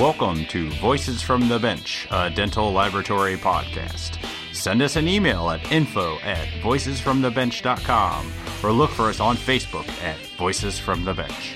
Welcome to Voices from the Bench, a dental laboratory podcast. Send us an email at info at voicesfromthebench.com or look for us on Facebook at Voices from the Bench.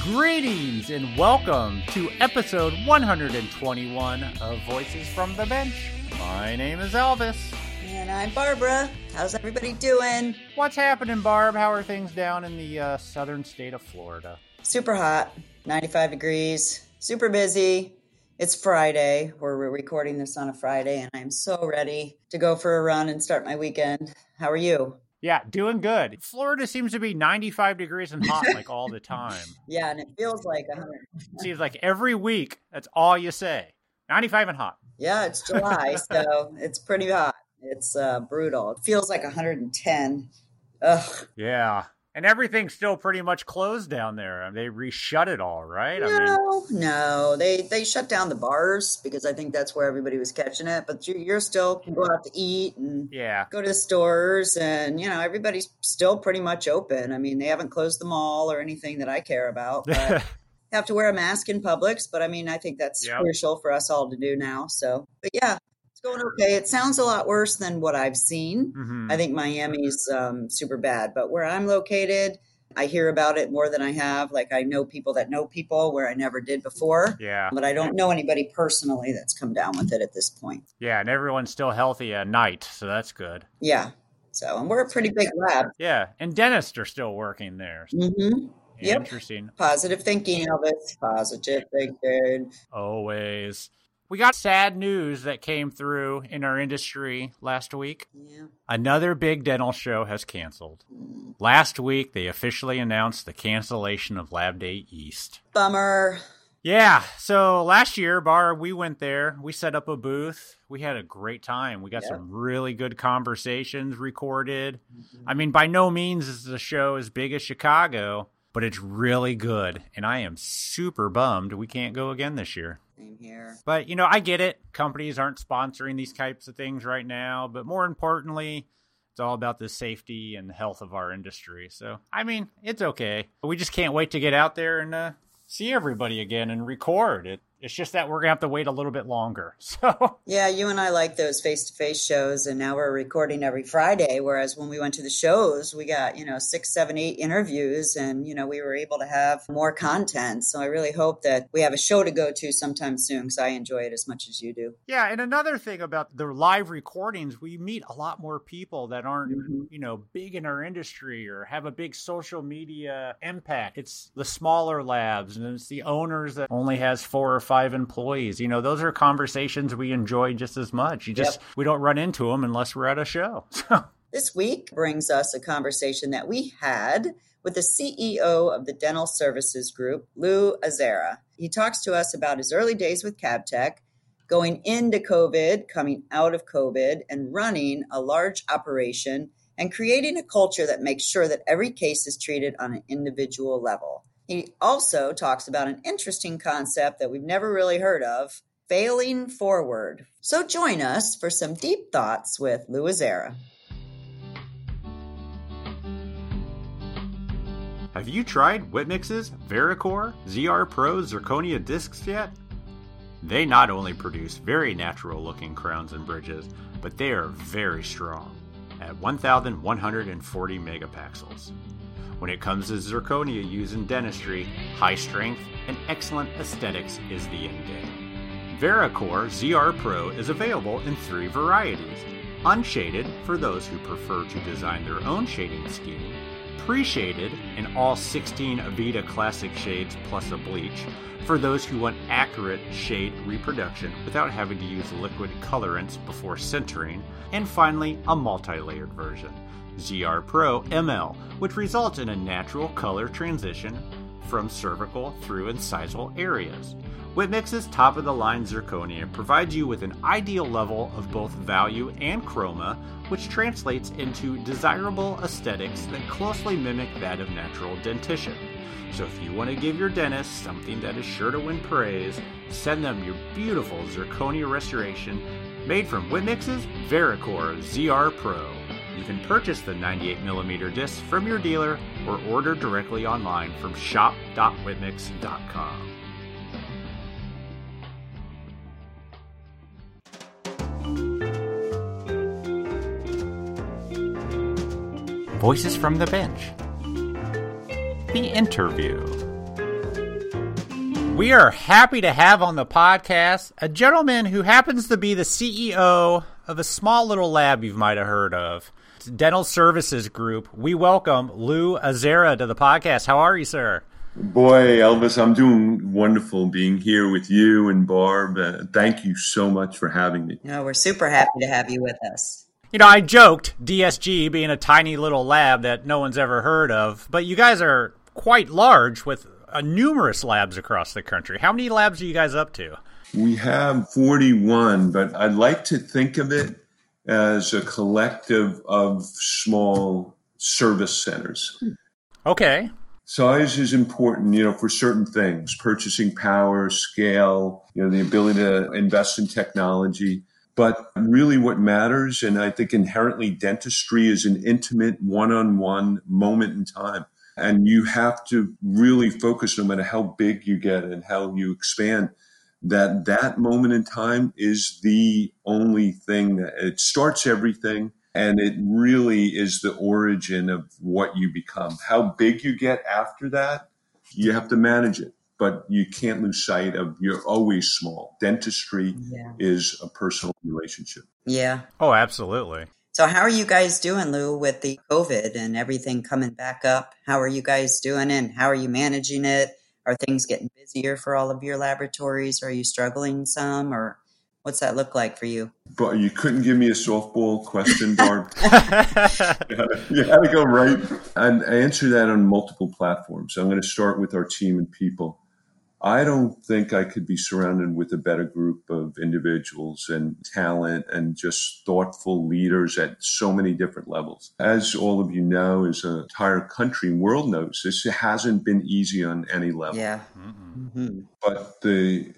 Greetings and welcome to episode 121 of Voices from the Bench. My name is Elvis. And I'm Barbara. How's everybody doing? What's happening, Barb? How are things down in the uh, southern state of Florida? Super hot, 95 degrees, super busy. It's Friday. We're recording this on a Friday, and I'm so ready to go for a run and start my weekend. How are you? Yeah, doing good. Florida seems to be 95 degrees and hot like all the time. yeah, and it feels like 100. seems like every week, that's all you say 95 and hot. Yeah, it's July, so it's pretty hot. It's uh, brutal. It feels like 110. Ugh. Yeah and everything's still pretty much closed down there. They reshut it all, right? No, I mean, no, they they shut down the bars because I think that's where everybody was catching it. But you, you're still can go out to eat and yeah, go to the stores, and you know everybody's still pretty much open. I mean, they haven't closed the mall or anything that I care about. But have to wear a mask in Publix, but I mean, I think that's yep. crucial for us all to do now. So, but yeah, going okay. It sounds a lot worse than what I've seen. Mm-hmm. I think Miami's um, super bad, but where I'm located, I hear about it more than I have. Like I know people that know people where I never did before. Yeah. But I don't know anybody personally that's come down with it at this point. Yeah, and everyone's still healthy at night, so that's good. Yeah. So, and we're a pretty big lab. Yeah, and dentists are still working there. Mm-hmm. Yep. Interesting. Positive thinking, of Elvis. Positive thinking. Always. We got sad news that came through in our industry last week. Yeah. Another big dental show has canceled. Last week, they officially announced the cancellation of Lab Day East. Bummer. Yeah. So last year, Bar, we went there. We set up a booth. We had a great time. We got yep. some really good conversations recorded. Mm-hmm. I mean, by no means is the show as big as Chicago, but it's really good. And I am super bummed we can't go again this year. Here. But, you know, I get it. Companies aren't sponsoring these types of things right now. But more importantly, it's all about the safety and health of our industry. So, I mean, it's okay. We just can't wait to get out there and uh, see everybody again and record it. It's just that we're gonna have to wait a little bit longer. So yeah, you and I like those face to face shows, and now we're recording every Friday. Whereas when we went to the shows, we got you know six, seven, eight interviews, and you know we were able to have more content. So I really hope that we have a show to go to sometime soon because I enjoy it as much as you do. Yeah, and another thing about the live recordings, we meet a lot more people that aren't mm-hmm. you know big in our industry or have a big social media impact. It's the smaller labs, and it's the owners that only has four or five five employees. You know, those are conversations we enjoy just as much. You just, yep. we don't run into them unless we're at a show. So. this week brings us a conversation that we had with the CEO of the Dental Services Group, Lou Azzara. He talks to us about his early days with Captek, going into COVID, coming out of COVID, and running a large operation and creating a culture that makes sure that every case is treated on an individual level. He also talks about an interesting concept that we've never really heard of failing forward. So join us for some deep thoughts with Lou Azzara. Have you tried Whitmix's Vericore ZR Pro Zirconia discs yet? They not only produce very natural looking crowns and bridges, but they are very strong at 1140 megapascals. When it comes to zirconia used in dentistry, high strength and excellent aesthetics is the end game. Vericore ZR Pro is available in three varieties unshaded for those who prefer to design their own shading scheme, pre shaded in all 16 Avita classic shades plus a bleach for those who want accurate shade reproduction without having to use liquid colorants before sintering, and finally a multi layered version. ZR Pro ML, which results in a natural color transition from cervical through incisal areas. Whip Mix's top of the line zirconia provides you with an ideal level of both value and chroma, which translates into desirable aesthetics that closely mimic that of natural dentition. So if you want to give your dentist something that is sure to win praise, send them your beautiful zirconia restoration made from Whitmix's Vericore ZR Pro. You can purchase the 98mm disc from your dealer or order directly online from shop.whipmix.com. Voices from the Bench. The interview. We are happy to have on the podcast a gentleman who happens to be the CEO of a small little lab you might have heard of. It's Dental Services Group. We welcome Lou Azzara to the podcast. How are you, sir? Boy, Elvis, I'm doing wonderful being here with you and Barb. Uh, thank you so much for having me. No, we're super happy to have you with us. You know, I joked DSG being a tiny little lab that no one's ever heard of, but you guys are quite large with uh, numerous labs across the country. How many labs are you guys up to? We have 41, but I'd like to think of it as a collective of small service centers. Okay. Size is important, you know, for certain things, purchasing power, scale, you know, the ability to invest in technology. But really, what matters, and I think inherently dentistry is an intimate one on one moment in time. And you have to really focus, no matter how big you get and how you expand, that that moment in time is the only thing that it starts everything. And it really is the origin of what you become. How big you get after that, you have to manage it but you can't lose sight of you're always small. Dentistry yeah. is a personal relationship. Yeah. Oh, absolutely. So, how are you guys doing, Lou, with the COVID and everything coming back up? How are you guys doing and how are you managing it? Are things getting busier for all of your laboratories? Are you struggling some or what's that look like for you? But you couldn't give me a softball question, Barb. you, had to, you had to go right and answer that on multiple platforms. I'm going to start with our team and people. I don't think I could be surrounded with a better group of individuals and talent and just thoughtful leaders at so many different levels. As all of you know, as an entire country world knows, this hasn't been easy on any level. Yeah. Mm-hmm. But the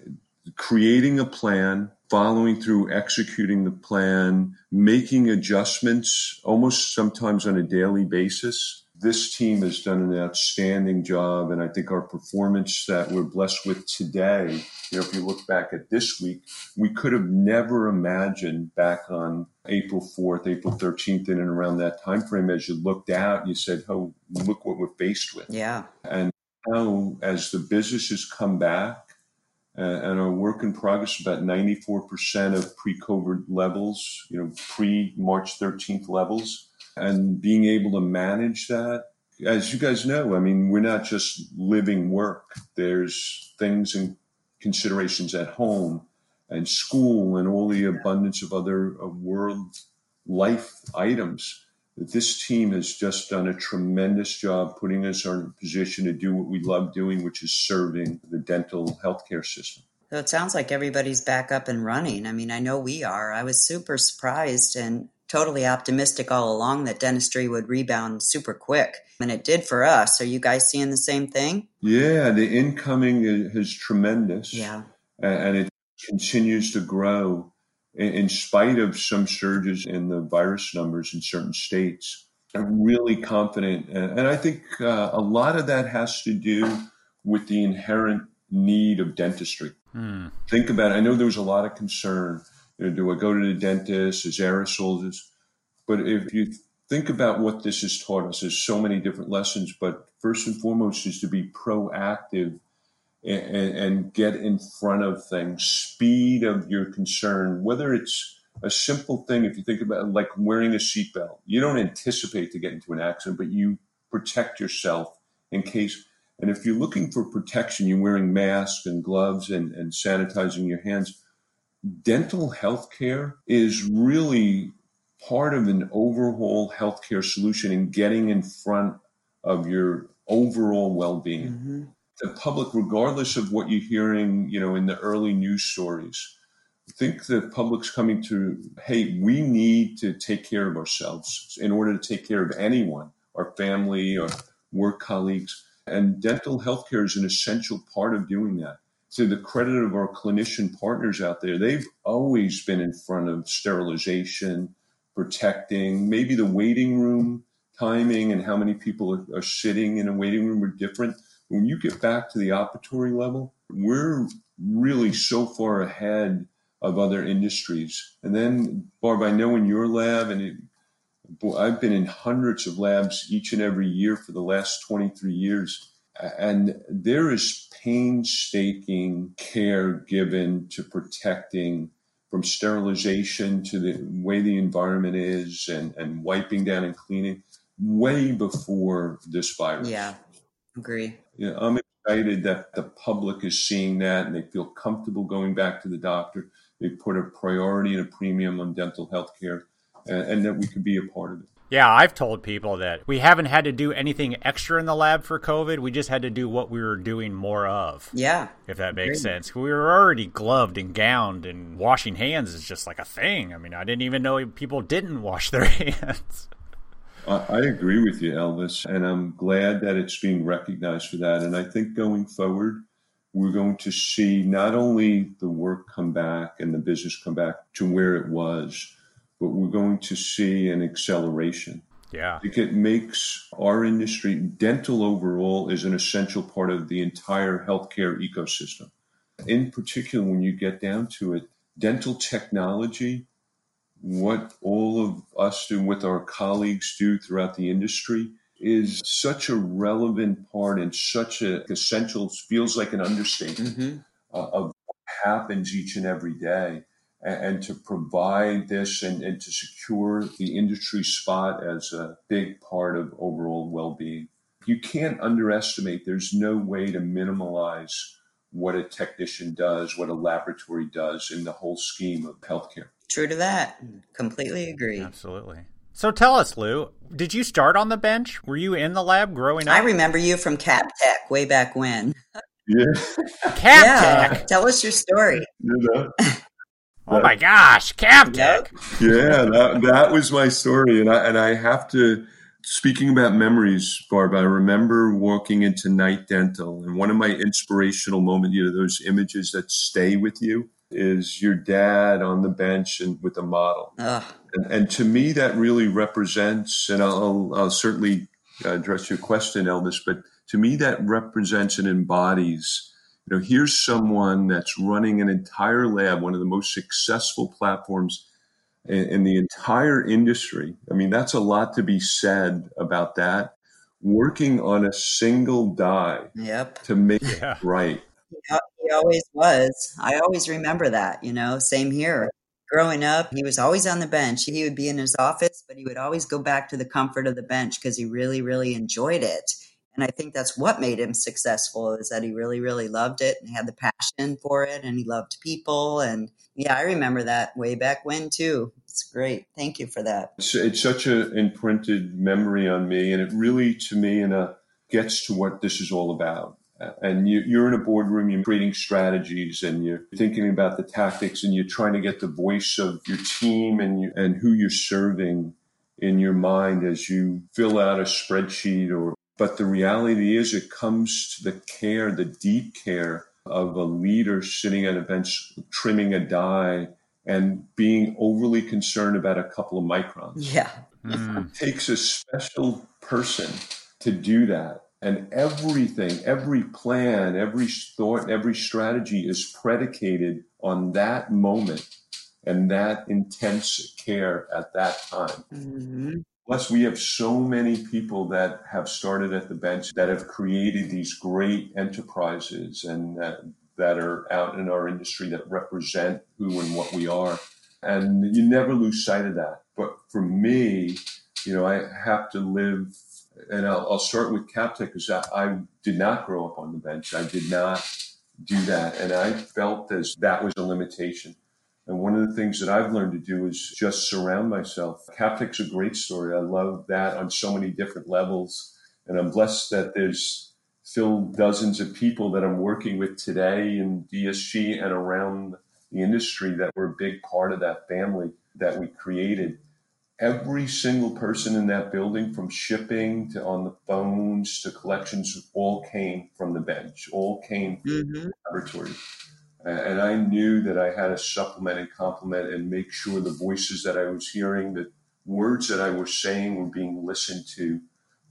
creating a plan, following through, executing the plan, making adjustments almost sometimes on a daily basis this team has done an outstanding job. And I think our performance that we're blessed with today, you know, if you look back at this week, we could have never imagined back on April 4th, April 13th, in and around that time frame, as you looked out, you said, oh, look what we're faced with. Yeah. And now, as the businesses come back, uh, and our work in progress about 94% of pre-COVID levels, you know, pre March 13th levels and being able to manage that. As you guys know, I mean, we're not just living work. There's things and considerations at home and school and all the abundance of other world life items. This team has just done a tremendous job putting us in a position to do what we love doing, which is serving the dental healthcare system. So it sounds like everybody's back up and running. I mean, I know we are. I was super surprised and totally optimistic all along that dentistry would rebound super quick. And it did for us. Are you guys seeing the same thing? Yeah, the incoming is tremendous. Yeah. And it continues to grow in spite of some surges in the virus numbers in certain states. I'm really confident. And I think uh, a lot of that has to do with the inherent need of dentistry. Hmm. Think about it. I know there was a lot of concern you know, do I go to the dentist? Is aerosols? But if you think about what this has taught us, there's so many different lessons. But first and foremost is to be proactive and, and get in front of things. Speed of your concern, whether it's a simple thing, if you think about it, like wearing a seatbelt, you don't anticipate to get into an accident, but you protect yourself in case. And if you're looking for protection, you're wearing masks and gloves and, and sanitizing your hands dental healthcare is really part of an overall healthcare solution and getting in front of your overall well-being. Mm-hmm. The public, regardless of what you're hearing, you know, in the early news stories, I think the public's coming to, hey, we need to take care of ourselves in order to take care of anyone, our family, our work colleagues. And dental healthcare is an essential part of doing that to the credit of our clinician partners out there, they've always been in front of sterilization, protecting, maybe the waiting room timing and how many people are, are sitting in a waiting room are different. When you get back to the operatory level, we're really so far ahead of other industries. And then, Barb, I know in your lab, and it, I've been in hundreds of labs each and every year for the last 23 years, and there is painstaking care given to protecting from sterilization to the way the environment is and, and wiping down and cleaning way before this virus. Yeah, agree. I'm excited that the public is seeing that and they feel comfortable going back to the doctor. They put a priority and a premium on dental health care and, and that we can be a part of it. Yeah, I've told people that we haven't had to do anything extra in the lab for COVID. We just had to do what we were doing more of. Yeah. If that makes Agreed. sense. We were already gloved and gowned, and washing hands is just like a thing. I mean, I didn't even know people didn't wash their hands. I agree with you, Elvis, and I'm glad that it's being recognized for that. And I think going forward, we're going to see not only the work come back and the business come back to where it was, but we're going to see an acceleration. Yeah. It makes our industry, dental overall, is an essential part of the entire healthcare ecosystem. In particular, when you get down to it, dental technology, what all of us do, with our colleagues do throughout the industry, is such a relevant part and such a essential, feels like an understatement mm-hmm. uh, of what happens each and every day and, to provide this and, and to secure the industry spot as a big part of overall well-being. You can't underestimate, there's no way to minimize what a technician does, what a laboratory does in the whole scheme of healthcare. True to that. Hmm. Completely agree. Absolutely. So tell us, Lou, did you start on the bench? Were you in the lab growing up? I remember you from Cap Tech way back when. Yeah. Cap yeah. Tech. Tell us your story. You know, Oh my gosh, Captek. Yeah, that, that was my story. And I, and I have to, speaking about memories, Barb, I remember walking into Knight Dental and one of my inspirational moments, you know, those images that stay with you is your dad on the bench and with the model. And, and, to me, that really represents, and I'll, I'll certainly address your question, Elvis, but to me, that represents and embodies you know, here's someone that's running an entire lab, one of the most successful platforms in, in the entire industry. I mean, that's a lot to be said about that. Working on a single die yep. to make yeah. it right. He always was. I always remember that, you know, same here. Growing up, he was always on the bench. He would be in his office, but he would always go back to the comfort of the bench because he really, really enjoyed it. And I think that's what made him successful is that he really, really loved it and had the passion for it and he loved people. And yeah, I remember that way back when too. It's great. Thank you for that. It's, it's such an imprinted memory on me. And it really, to me, in a, gets to what this is all about. And you, are in a boardroom, you're creating strategies and you're thinking about the tactics and you're trying to get the voice of your team and, you, and who you're serving in your mind as you fill out a spreadsheet or, but the reality is, it comes to the care, the deep care of a leader sitting at a bench, trimming a die, and being overly concerned about a couple of microns. Yeah. Mm. It takes a special person to do that. And everything, every plan, every thought, every strategy is predicated on that moment and that intense care at that time. Mm-hmm. Plus, we have so many people that have started at the bench that have created these great enterprises and that, that are out in our industry that represent who and what we are. And you never lose sight of that. But for me, you know, I have to live, and I'll, I'll start with Captek because I did not grow up on the bench. I did not do that. And I felt as that was a limitation. And one of the things that I've learned to do is just surround myself. Captek's a great story. I love that on so many different levels. And I'm blessed that there's still dozens of people that I'm working with today in DSG and around the industry that were a big part of that family that we created. Every single person in that building, from shipping to on the phones to collections, all came from the bench, all came from mm-hmm. the laboratory. And I knew that I had to supplement and complement and make sure the voices that I was hearing, the words that I was saying were being listened to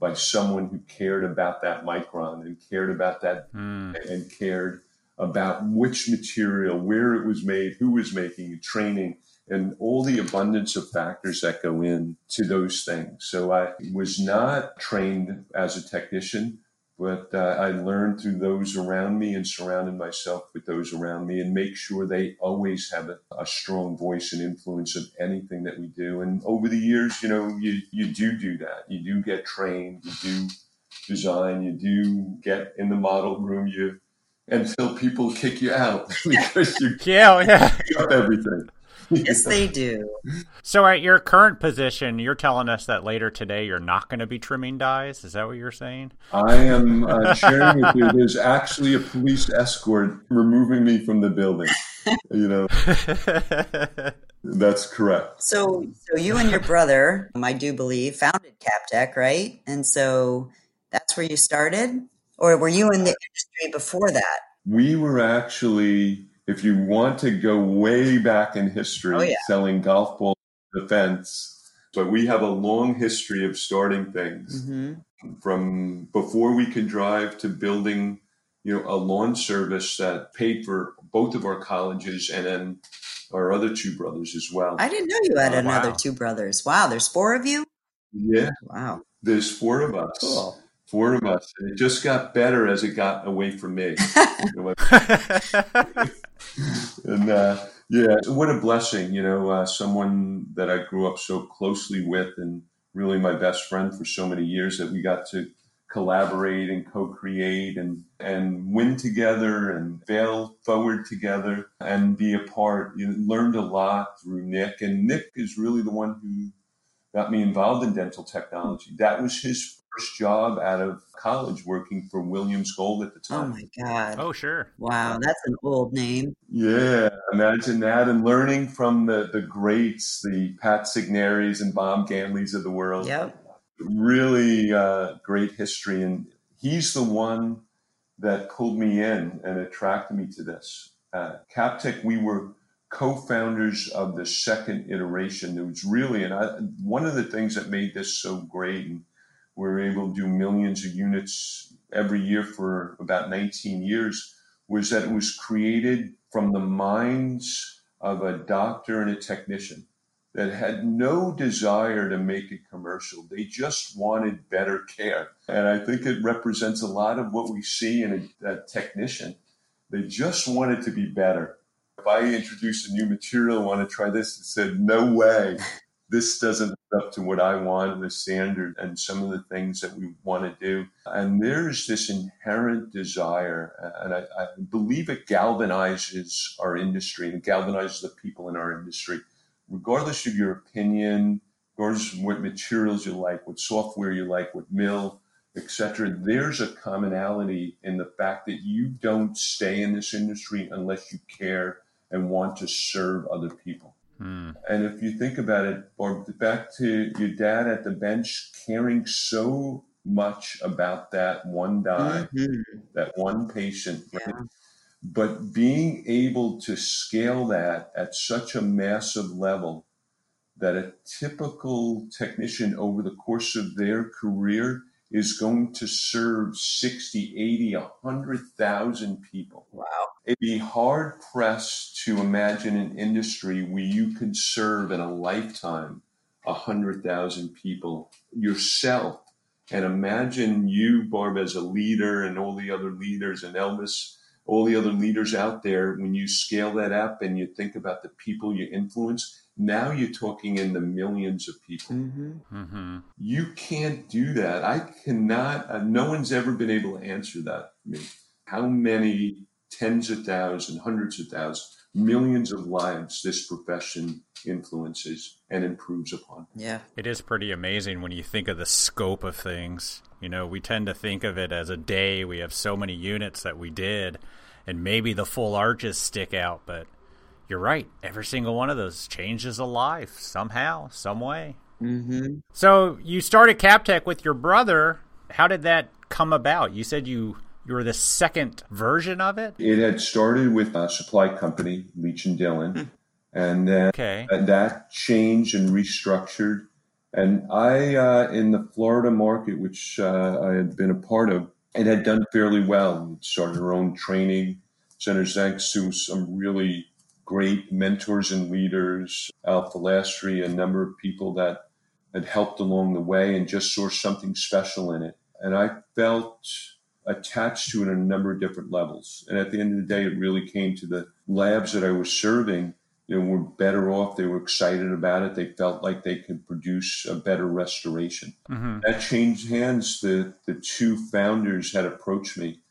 by someone who cared about that micron and cared about that mm. and cared about which material, where it was made, who was making it, training, and all the abundance of factors that go in to those things. So I was not trained as a technician but uh, I learned through those around me and surrounded myself with those around me and make sure they always have a, a, strong voice and influence of anything that we do. And over the years, you know, you, you do do that. You do get trained, you do design, you do get in the model room, you until people kick you out because you yeah, yeah. up everything. yes, they do. So, at your current position, you're telling us that later today you're not going to be trimming dies. Is that what you're saying? I am uh, sharing with you. There's actually a police escort removing me from the building. You know. That's correct. So, so you and your brother, I do believe, founded Captek, right? And so that's where you started, or were you in the industry before that? We were actually if you want to go way back in history, oh, yeah. selling golf balls defense. But we have a long history of starting things mm-hmm. from before we could drive to building, you know, a lawn service that paid for both of our colleges and then our other two brothers as well. I didn't know you had oh, another wow. two brothers. Wow, there's four of you? Yeah. Wow. There's four of us. Cool. Four of us. And it just got better as it got away from me. and uh, yeah, what a blessing, you know, uh, someone that I grew up so closely with and really my best friend for so many years that we got to collaborate and co-create and and win together and fail forward together and be a part. You learned a lot through Nick, and Nick is really the one who got me involved in dental technology. That was his first job out of college working for Williams Gold at the oh time. Oh my God. Oh, sure. Wow. That's an old name. Yeah. Imagine that. And learning from the, the greats, the Pat Signaris and Bob Ganleys of the world. Yep. Really uh, great history. And he's the one that pulled me in and attracted me to this. Uh, Captek, we were co-founders of the second iteration. It was really, and I, one of the things that made this so great, and we were able to do millions of units every year for about 19 years, was that it was created from the minds of a doctor and a technician that had no desire to make it commercial. They just wanted better care. And I think it represents a lot of what we see in a, a technician. They just wanted to be better. If I introduce a new material, want to try this, it said, no way this doesn't up to what I want, the standard, and some of the things that we want to do. And there's this inherent desire, and I, I believe it galvanizes our industry and galvanizes the people in our industry, regardless of your opinion, regardless of what materials you like, what software you like, what mill, etc. There's a commonality in the fact that you don't stay in this industry unless you care and want to serve other people. Hmm. And if you think about it, or back to your dad at the bench caring so much about that one die, mm-hmm. that one patient, right? but being able to scale that at such a massive level that a typical technician over the course of their career is going to serve 60, 80, 100,000 people. Wow. It'd be hard pressed to imagine an industry where you could serve in a lifetime 100,000 people yourself. And imagine you, Barb, as a leader and all the other leaders and Elvis, all the other leaders out there, when you scale that up and you think about the people you influence, now you're talking in the millions of people. Mm-hmm. Mm-hmm. You can't do that. I cannot, uh, no one's ever been able to answer that for me. How many tens of thousands, hundreds of thousands, millions of lives this profession influences and improves upon. Yeah. It is pretty amazing when you think of the scope of things. You know, we tend to think of it as a day. We have so many units that we did, and maybe the full arches stick out, but you're right. Every single one of those changes a life somehow, some way. Mm-hmm. So you started Captek with your brother. How did that come about? You said you you were the second version of it. It had started with a supply company, Leach and Dillon, hmm. and then okay. that changed and restructured, And I, uh, in the Florida market, which uh, I had been a part of, it had done fairly well. We started our own training centers thanks to some really great mentors and leaders, Al Fillastre, a number of people that had helped along the way and just saw something special in it. And I felt attached to it on a number of different levels. And at the end of the day, it really came to the labs that I was serving. Know, were better off. They were excited about it. They felt like they could produce a better restoration. Mm-hmm. That changed hands. The the two founders had approached me.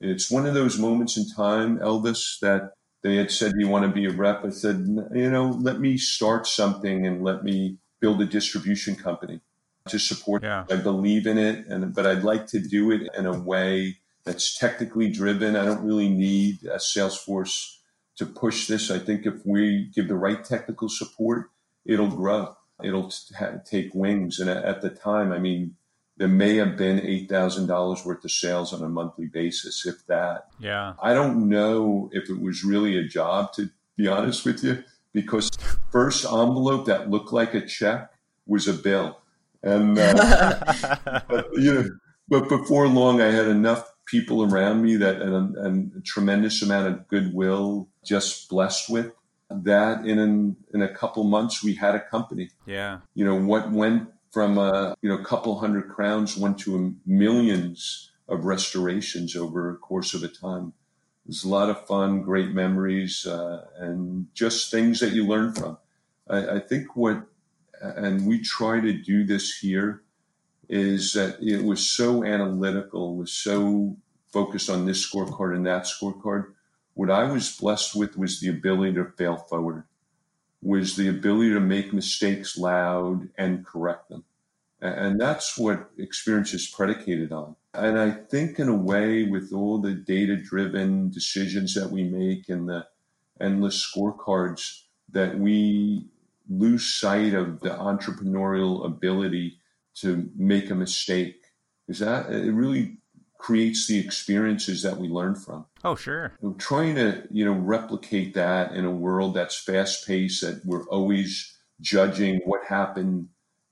It's one of those moments in time, Elvis, that they had said, "Do you want to be a rep?" I said, "You know, let me start something and let me build a distribution company to support. Yeah. I believe in it, and but I'd like to do it in a way that's technically driven. I don't really need a sales force to push this. I think if we give the right technical support, it'll grow. It'll t- take wings. And at, the time, I mean, there may have been eight thousand dollars worth of sales on a monthly basis, if that. Yeah. I don't know if it was really a job, to be honest with you, because first envelope that looked like a check was a bill and uh, but, you know, but before long, I had enough people around me that and, and a tremendous amount of goodwill, just blessed with that. In an, in a couple months, we had a company. Yeah, you know what went from a you know couple hundred crowns went to millions of restorations over a course of a time. It was a lot of fun, great memories, uh, and just things that you learn from. I, I think what and we try to do this here, is that it was so analytical, was so focused on this scorecard and that scorecard. What I was blessed with was the ability to fail forward, was the ability to make mistakes loud and correct them. And that's what experience is predicated on. And I think, in a way, with all the data driven decisions that we make and the endless scorecards, that we lose sight of the entrepreneurial ability to make a mistake because that it really creates the experiences that we learn from. Oh, sure. Trying to, you know, replicate that in a world that's fast paced, that we're always judging what happened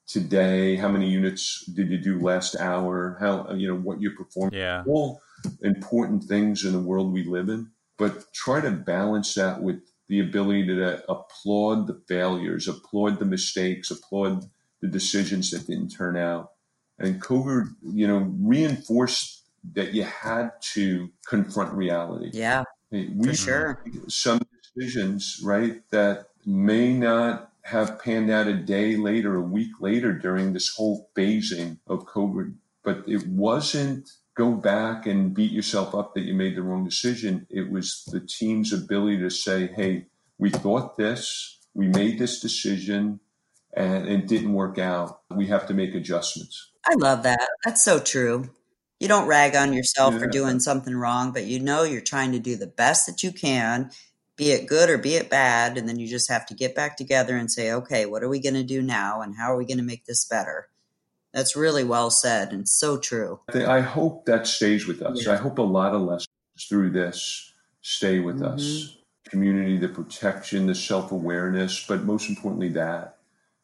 today, how many units did you do last hour, how, you know, what you performed. Yeah. All important things in the world we live in. But try to balance that with the ability to applaud the failures, applaud the mistakes, applaud the decisions that didn't turn out. And COVID, you know, reinforced that you had to confront reality. Yeah, we, for sure. Some decisions, right, that may not have panned out a day later, a week later during this whole phasing of COVID, but it wasn't go back and beat yourself up that you made the wrong decision. It was the team's ability to say, hey, we thought this, we made this decision, and it didn't work out. We have to make adjustments. I love that. That's so true. You don't rag on yourself yeah. for doing something wrong, but you know you're trying to do the best that you can, be it good or be it bad. And then you just have to get back together and say, okay, what are we going to do now? And how are we going to make this better? That's really well said and so true. I hope that stays with us. Yeah. I hope a lot of lessons through this stay with mm-hmm. us. Community, the protection, the self awareness, but most importantly, that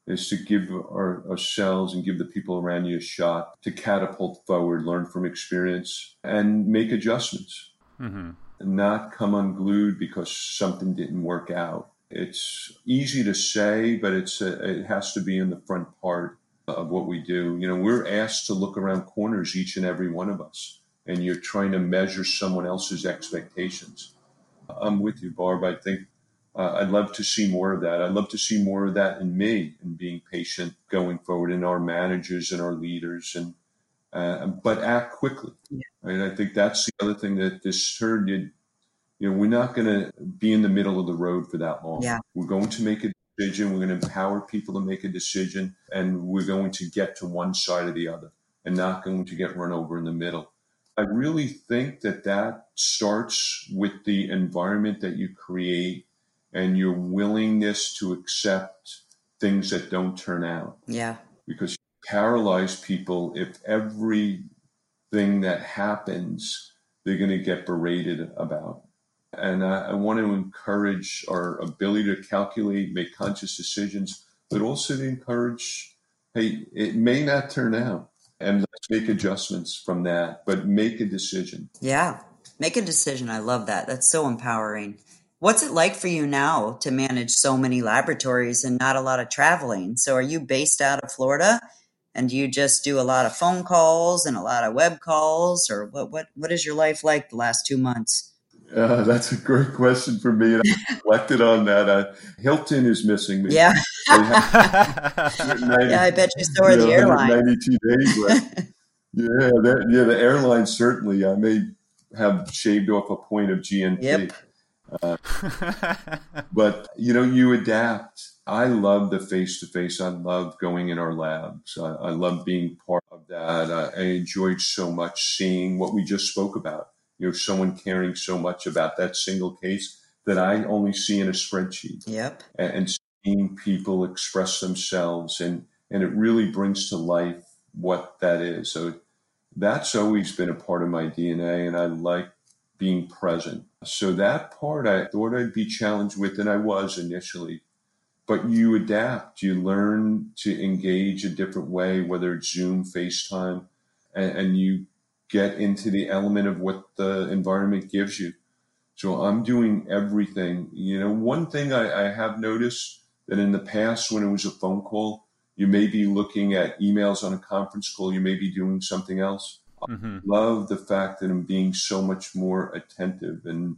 is to give our, ourselves and give the people around you a shot to catapult forward, learn from experience, and make adjustments. Mm-hmm. Not come unglued because something didn't work out. It's easy to say, but it's a, it has to be in the front part of what we do. You know, we're asked to look around corners, each and every one of us, and you're trying to measure someone else's expectations. I'm with you, Barb. I think uh, I'd love to see more of that. I'd love to see more of that in me and being patient going forward in our managers and our leaders and uh, but act quickly. Yeah. Right? I think that's the other thing that this herd did. You know, we're not going to be in the middle of the road for that long. Yeah. We're going to make a decision. We're going to empower people to make a decision, and we're going to get to one side or the other, and not going to get run over in the middle. I really think that that starts with the environment that you create and your willingness to accept things that don't turn out. Yeah. Because you paralyze people if everything that happens they're going to get berated about. And I, I, want to encourage our ability to calculate, make conscious decisions, but also to encourage hey, it may not turn out. And let's make adjustments from that, but make a decision. Yeah, make a decision. I love that. That's so empowering. What's it like for you now to manage so many laboratories and not a lot of traveling? So, are you based out of Florida? And do you just do a lot of phone calls and a lot of web calls, or what? What What is your life like the last two months? Uh, that's a great question for me, and I reflected on that. Uh, Hilton is missing me. Yeah, yeah. I bet you so are the know, airline. 192 days left. yeah, that, yeah, the airline certainly. I may have shaved off a point of GNP. Yep. Uh, but you know, you adapt. I love the face to face. I love going in our labs. I, I love being part of that. I, I enjoyed so much seeing what we just spoke about. You know, someone caring so much about that single case that I only see in a spreadsheet, Yep. and, and seeing people express themselves, and and it really brings to life what that is. So that's always been a part of my DNA, and I like being present. So that part I thought I'd be challenged with, and I was initially. But you adapt, you learn to engage a different way, whether it's Zoom, FaceTime, and, and you get into the element of what the environment gives you. So I'm doing everything. You know, one thing I, I have noticed that in the past, when it was a phone call, you may be looking at emails on a conference call, you may be doing something else hmm love the fact that I'm being so much more attentive and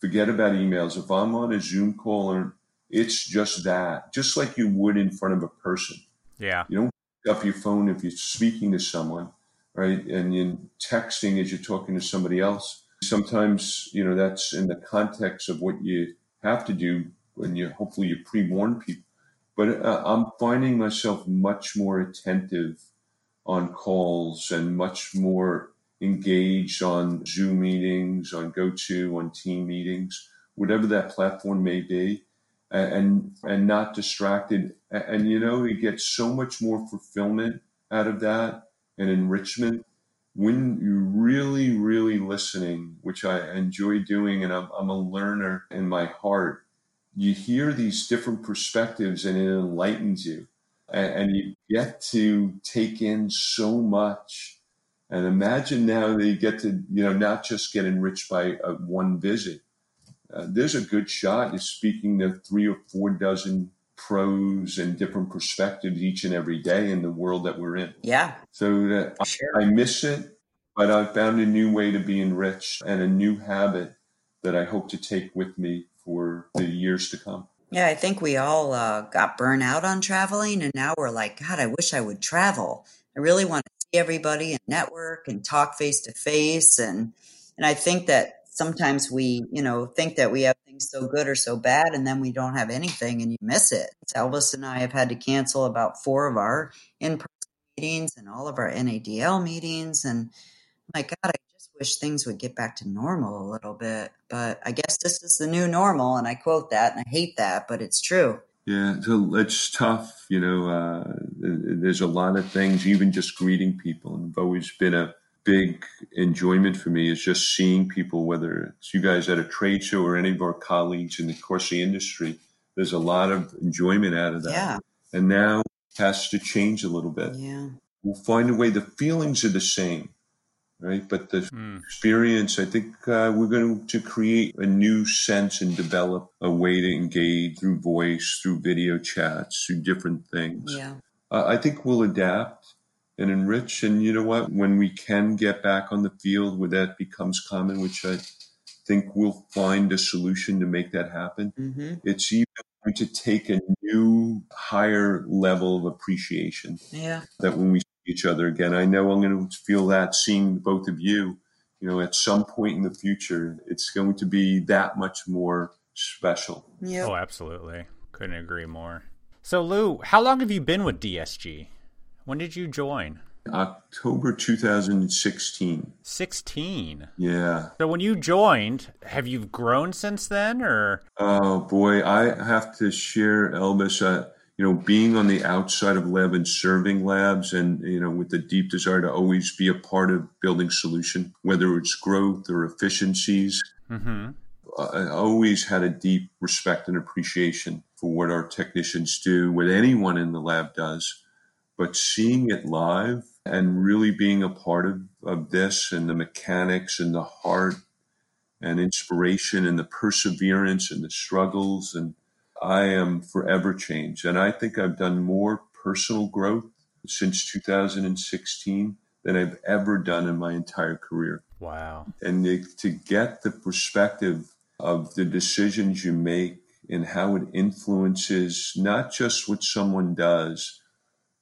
forget about emails. If I'm on a Zoom call or it's just that, just like you would in front of a person. Yeah. You don't pick up your phone if you're speaking to someone, right? And you're texting as you're talking to somebody else. Sometimes, you know, that's in the context of what you have to do when you hopefully you pre-warn people. But uh, I'm finding myself much more attentive on calls and much more engaged on Zoom meetings, on GoTo, on team meetings, whatever that platform may be, and and not distracted. And, you know, you get so much more fulfillment out of that and enrichment when you're really, really listening, which I enjoy doing, and I'm, I'm a learner in my heart. You hear these different perspectives, and it enlightens you and, and you get to take in so much. And imagine now that you get to, you know, not just get enriched by uh, one visit. Uh, there's a good shot you're speaking to three or four dozen pros and different perspectives each and every day in the world that we're in. Yeah. So that Sure. I miss it, but I've found a new way to be enriched and a new habit that I hope to take with me for the years to come. Yeah, I think we all uh, got burnt out on traveling, and now we're like, God, I wish I would travel. I really want to see everybody and network and talk face to face, and and I think that sometimes we, you know, think that we have things so good or so bad, and then we don't have anything, and you miss it. Elvis and I have had to cancel about four of our in-person meetings and all of our NADL meetings, and my God, I wish things would get back to normal a little bit. But I guess this is the new normal, and I quote that, and I hate that, but it's true. Yeah, so it's tough. You know, uh, there's a lot of things, even just greeting people. And I've always been a big enjoyment for me is just seeing people, whether it's you guys at a trade show or any of our colleagues in the Corsi industry. There's a lot of enjoyment out of that. Yeah, And now it has to change a little bit. yeah, We'll find a way. The feelings are the same, right? But the Mm. experience, I think uh, we're going to create a new sense and develop a way to engage through voice, through video chats, through different things. yeah, Uh, I think we'll adapt and enrich. And you know what? When we can get back on the field, where that becomes common, which I think we'll find a solution to make that happen, hmm it's even going to take a new, higher level of appreciation yeah, that when we see each other again, I know I'm going to feel that seeing both of you, you know, at some point in the future, it's going to be that much more special. yeah. Oh, absolutely. Couldn't agree more. So, Lou, how long have you been with DSG? When did you join? October 2016. 16. Yeah. So, when you joined, have you grown since then, or? Oh boy, I have to share Elvis. Uh, you know, being on the outside of lab and serving labs, and you know, with the deep desire to always be a part of building solution, whether it's growth or efficiencies. Mm-hmm. I always had a deep respect and appreciation for what our technicians do, what anyone in the lab does. but seeing it live and really being a part of, of this and the mechanics and the heart and inspiration and the perseverance and the struggles and I am forever changed. And I think I've done more personal growth since 2016 than I've ever done in my entire career. Wow. And to get the perspective of the decisions you make and how it influences not just what someone does,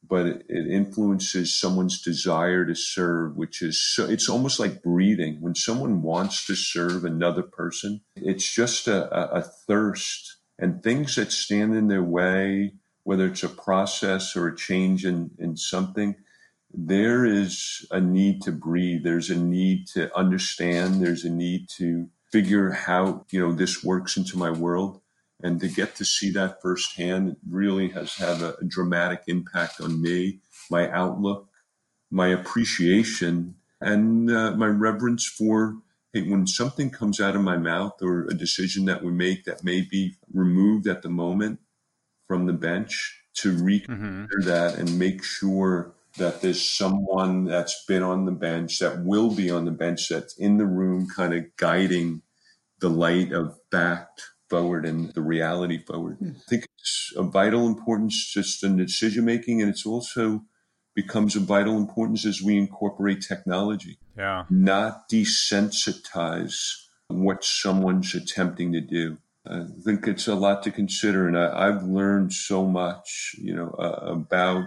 but it, influences someone's desire to serve, which is so, it's almost like breathing. When someone wants to serve another person, it's just a, a, a thirst and things that stand in their way, whether it's a process or a change in, in something, there is a need to breathe. There's a need to understand. There's a need to figure how, you know, this works into my world. And to get to see that firsthand really has had a, a dramatic impact on me, my outlook, my appreciation, and uh, my reverence for when something comes out of my mouth or a decision that we make that may be removed at the moment from the bench to reconsider mm-hmm. that and make sure that there's someone that's been on the bench that will be on the bench that's in the room kind of guiding the light of fact forward and the reality forward. Mm. I think it's of vital importance just in decision making and it's also becomes of vital importance as we incorporate technology. Yeah. Not desensitize what someone's attempting to do. I think it's a lot to consider, and I, have learned so much, you know, uh, about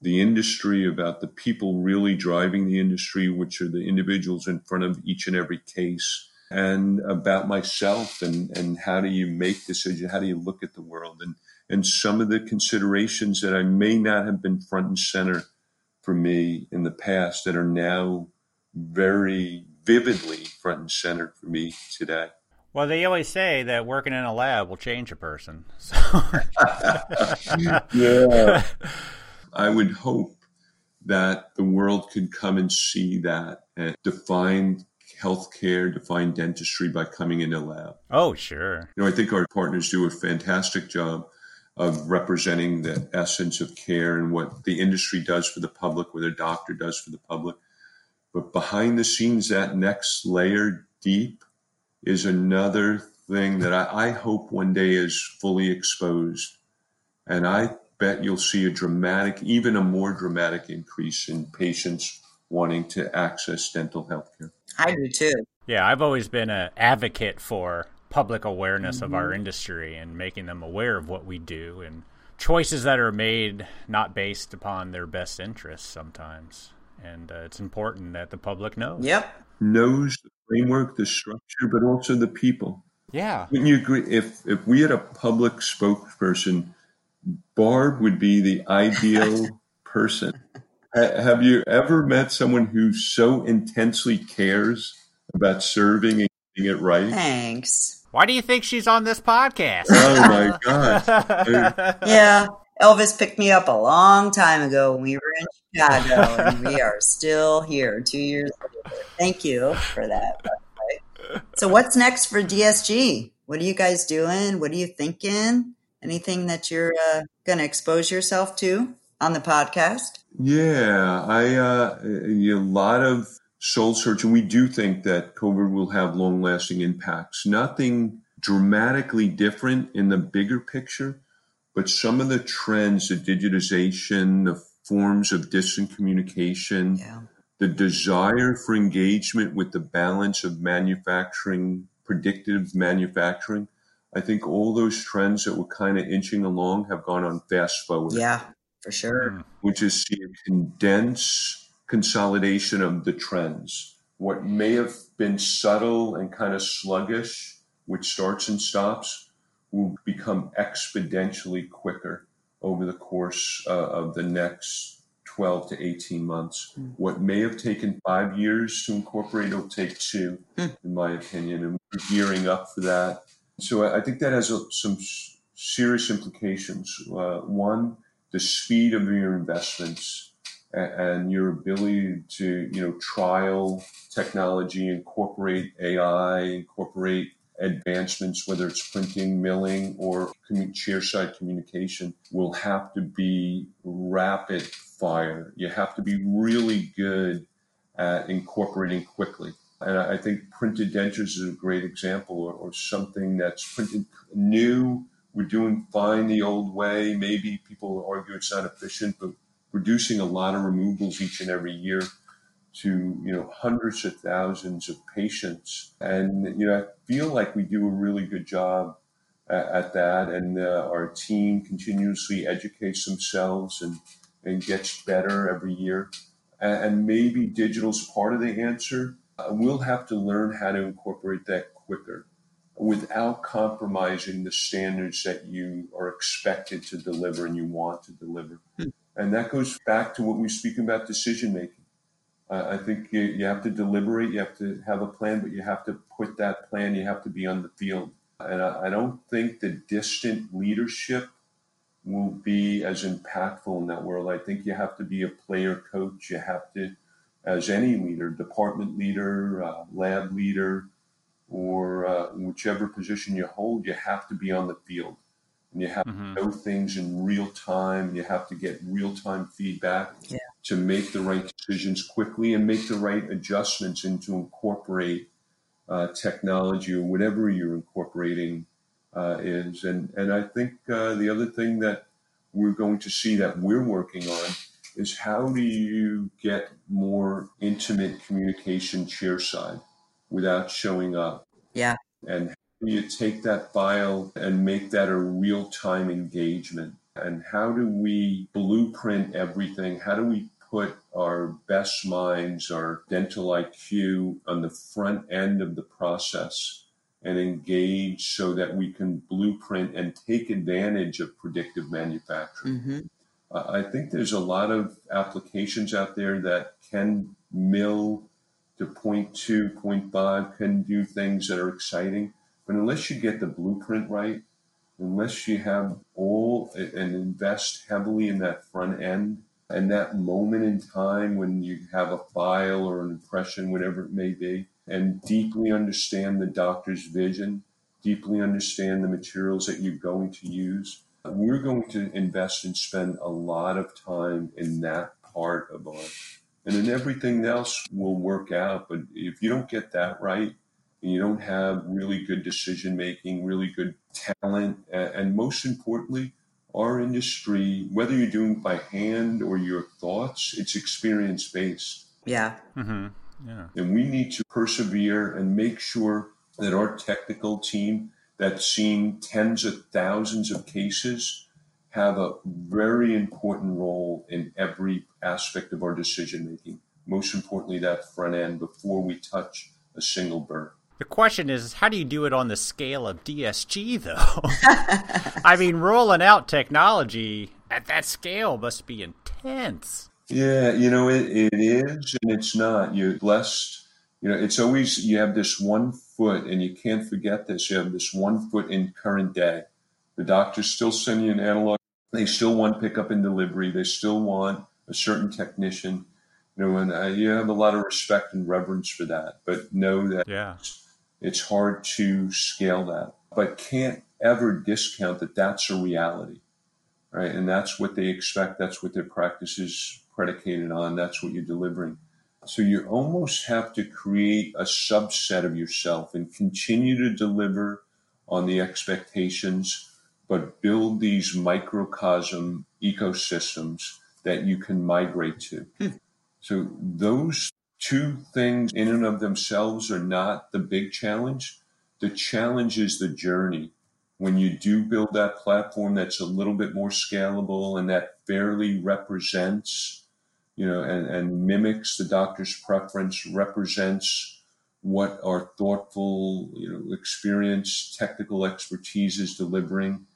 the industry, about the people really driving the industry, which are the individuals in front of each and every case, and about myself and, and how do you make decisions, how do you look at the world, and and some of the considerations that I may not have been front and center for me in the past that are now very vividly front and center for me today. Well, they always say that working in a lab will change a person. So. yeah. I would hope that the world could come and see that and define healthcare, define dentistry by coming in a lab. Oh, sure. You know, I think our partners do a fantastic job of representing the essence of care and what the industry does for the public, what a doctor does for the public. But behind the scenes, that next layer deep is another thing that I, I hope one day is fully exposed. And I bet you'll see a dramatic, even a more dramatic increase in patients wanting to access dental health care. I do too. Yeah, I've always been an advocate for public awareness mm-hmm. of our mm-hmm. industry and making them aware of what we do and choices that are made not based upon their best interests sometimes and uh, it's important that the public knows. Yep. Knows the framework, the structure, but also the people. Yeah. Wouldn't you agree? If if we had a public spokesperson, Barb would be the ideal person. have you ever met someone who so intensely cares about serving and getting it right? Thanks. Why do you think she's on this podcast? Oh my god! yeah, Elvis picked me up a long time ago when we were in Chicago, and we are still here two years later. Thank you for that. So, what's next for DSG? What are you guys doing? What are you thinking? Anything that you're uh, going to expose yourself to on the podcast? Yeah, I uh, a lot of soul searching. We do think that COVID will have long lasting impacts. Nothing dramatically different in the bigger picture, but some of the trends, the digitization, the forms of distant communication, yeah. the desire for engagement with the balance of manufacturing, predictive manufacturing. I think all those trends that were kind of inching along have gone on fast forward. Yeah, for sure. Hmm. Which is see a condensed consolidation of the trends. What may have been subtle and kind of sluggish, which starts and stops, will become exponentially quicker over the course uh, of the next 12 to 18 months. Mm. What may have taken five years to incorporate will take two, mm. in my opinion, and we're gearing up for that. So I think that has a, some serious implications. Uh, one, the speed of your investments and, your ability to, you know, trial technology, incorporate AI, incorporate advancements, whether it's printing, milling, or chairside communication, will have to be rapid fire. You have to be really good at incorporating quickly. And I think printed dentures is a great example, or, or something that's printed new. We're doing fine the old way. Maybe people argue it's not efficient, but reducing a lot of removals each and every year to you know hundreds of thousands of patients, and you know I feel like we do a really good job at, at that, and uh, our team continuously educates themselves and and gets better every year. And, and maybe digital's part of the answer. Uh, we'll have to learn how to incorporate that quicker without compromising the standards that you are expected to deliver and you want to deliver. Hmm. And that goes back to what we speak about decision making uh, I think you, you have to deliberate, you have to have a plan, but you have to put that plan, you have to be on the field. And I, I don't think the distant leadership will be as impactful in that world. I think you have to be a player coach. You have to, as any leader, department leader, uh, lab leader, or uh, whichever position you hold, you have to be on the field. And you have mm-hmm. to know things in real time. You have to get real time feedback. Yeah to make the right decisions quickly and make the right adjustments and to incorporate uh, technology or whatever you're incorporating uh, is. And, and I think uh, the other thing that we're going to see that we're working on is how do you get more intimate communication chair side without showing up? Yeah. And how do you take that file and make that a real time engagement? And how do we blueprint everything? How do we put our best minds, our dental IQ on the front end of the process and engage so that we can blueprint and take advantage of predictive manufacturing. Mm-hmm. Uh, I think there's a lot of applications out there that can mill to 0.2, 0.5, can do things that are exciting. But unless you get the blueprint right, unless you have all and invest heavily in that front end, and that moment in time when you have a file or an impression, whatever it may be, and deeply understand the doctor's vision, deeply understand the materials that you're going to use. We're going to invest and spend a lot of time in that part of our, and then everything else will work out. But if you don't get that right, you don't have really good decision making, really good talent, and most importantly, our industry, whether you're doing it by hand or your thoughts, it's experience based. Yeah. Mm-hmm. Yeah. And we need to persevere and make sure that our technical team that's seen tens of thousands of cases have a very important role in every aspect of our decision making. Most importantly, that front end before we touch a single burr. The question is, how do you do it on the scale of DSG, though? I mean, rolling out technology at that scale must be intense. Yeah, you know, it, it is and it's not. You're blessed. You know, it's always, you have this one foot, and you can't forget this. You have this one foot in current day. The doctors still send you an analog. They still want pickup and delivery. They still want a certain technician. You know, and uh, you have a lot of respect and reverence for that. But know that yeah it's hard to scale that, but can't ever discount that that's a reality, right? And that's what they expect. That's what their practice is predicated on. That's what you're delivering. So you almost have to create a subset of yourself and continue to deliver on the expectations, but build these microcosm ecosystems that you can migrate to. Hmm. So those two things in and of themselves are not the big challenge. The challenge is the journey. When you do build that platform that's a little bit more scalable and that fairly represents, you know, and, and mimics the doctor's preference, represents what our thoughtful, you know, experience, technical expertise is delivering,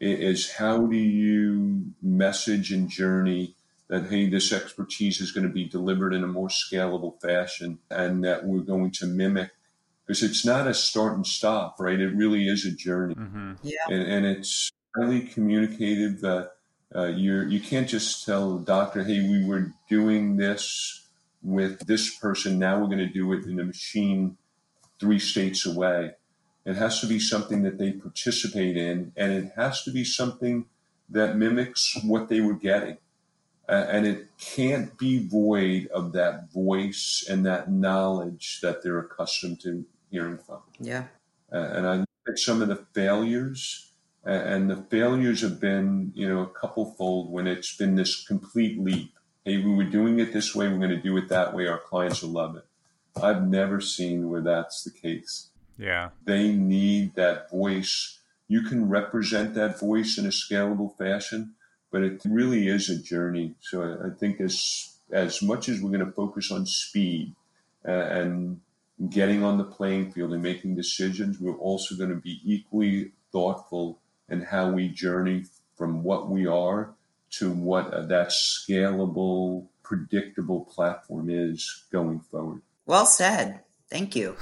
is how do you message and journey that, hey, this expertise is going to be delivered in a more scalable fashion and that we're going to mimic because it's not a start and stop, right? It really is a journey. Mm-hmm. Yeah. And, and, it's highly communicative. Uh, uh, you're, you can't just tell the doctor, hey, we were doing this with this person. Now we're going to do it in a machine three states away. It has to be something that they participate in, and it has to be something that mimics what they were getting. Uh, and it can't be void of that voice and that knowledge that they're accustomed to hearing from. Yeah. Uh, and I look at some of the failures, uh, and the failures have been, you know, a couple fold when it's been this complete leap. Hey, we were doing it this way, we're going to do it that way, our clients will love it. I've never seen where that's the case. Yeah. They need that voice. You can represent that voice in a scalable fashion, but it really is a journey. So I think as as much as we're going to focus on speed uh, and getting on the playing field and making decisions, we're also going to be equally thoughtful in how we journey from what we are to what uh, that scalable, predictable platform is going forward. Well said. Thank you.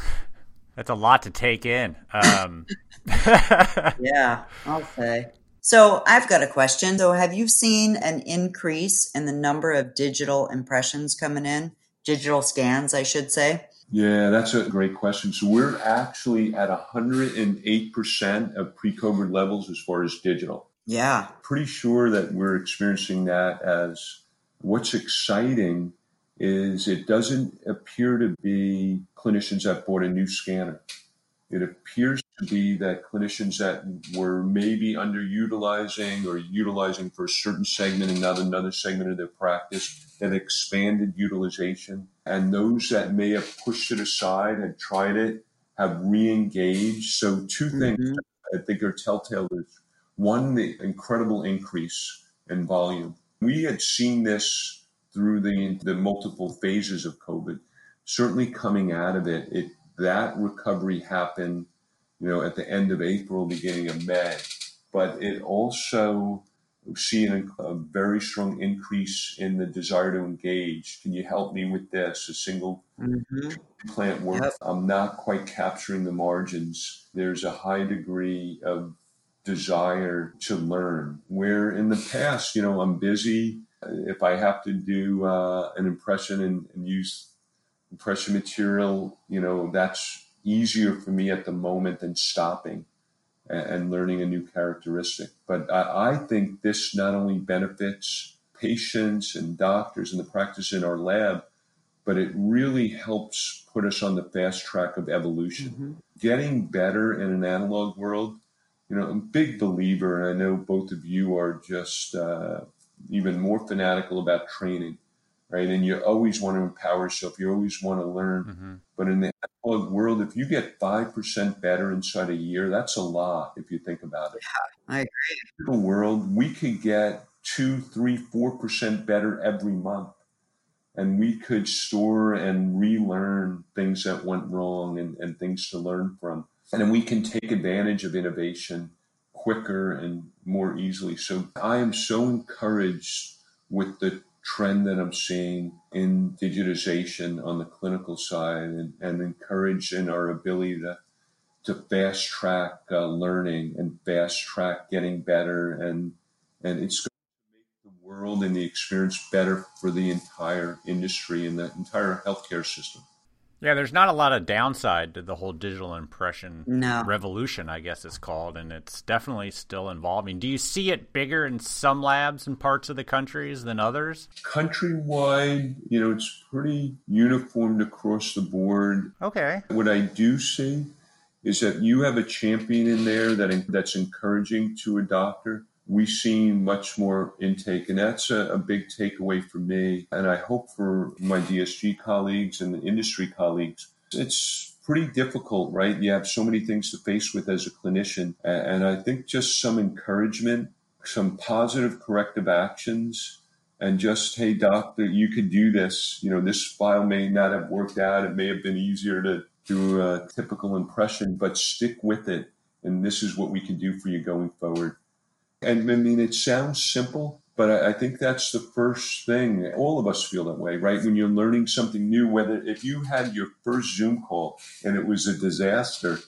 That's a lot to take in. Um. yeah, I'll say. So I've got a question. So have you seen an increase in the number of digital impressions coming in? Digital scans, I should say. Yeah, that's a great question. So we're actually at 108% of pre-COVID levels as far as digital. Yeah. Pretty sure that we're experiencing that as what's exciting is it doesn't appear to be clinicians that bought a new scanner. It appears to be that clinicians that were maybe underutilizing or utilizing for a certain segment and not another segment of their practice that expanded utilization. And those that may have pushed it aside and tried it have re-engaged. So 2 mm-hmm. things I think are telltale is one, the incredible increase in volume. We had seen this through the, the multiple phases of COVID. Certainly coming out of it, it that recovery happened, you know, at the end of April, beginning of May. But it also seeing a, a, very strong increase in the desire to engage. Can you help me with this? A single mm-hmm. plant work. Yep. I'm not quite capturing the margins. There's a high degree of desire to learn. Where in the past, you know, I'm busy. If I have to do uh, an impression and, and use impression material, you know, that's easier for me at the moment than stopping and, and learning a new characteristic. But I, I, think this not only benefits patients and doctors and the practice in our lab, but it really helps put us on the fast track of evolution. Mm-hmm. Getting better in an analog world, you know, I'm a big believer, and I know both of you are just uh, even more fanatical about training right? And you always want to empower yourself. You always want to learn. Mm-hmm. But in the analog world, if you get 5% better inside a year, that's a lot if you think about it. Yeah, I agree. In the world, we could get two, three, four percent better every month. And we could store and relearn things that went wrong and, and things to learn from. And then we can take advantage of innovation quicker and more easily. So I am so encouraged with the trend that I'm seeing in digitization on the clinical side and, and encourage in our ability to, to fast track uh, learning and fast track getting better. And, and it's going to make the world and the experience better for the entire industry and the entire healthcare system. Yeah, there's not a lot of downside to the whole digital impression no. revolution, I guess it's called, and it's definitely still evolving. Do you see it bigger in some labs and parts of the countries than others? Countrywide, you know, it's pretty uniformed across the board. Okay. What I do see is that you have a champion in there that that's encouraging to a doctor we see much more intake, and that's a, a, big takeaway for me. And I hope for my DSG colleagues and the industry colleagues. It's pretty difficult, right? You have so many things to face with as a clinician. And I think just some encouragement, some positive corrective actions, and just, hey, doctor, you could do this. You know, this file may not have worked out. It may have been easier to do a typical impression, but stick with it. And this is what we can do for you going forward. And I mean, it sounds simple, but I, I, think that's the first thing. All of us feel that way, right? When you're learning something new, whether if you had your first Zoom call and it was a disaster,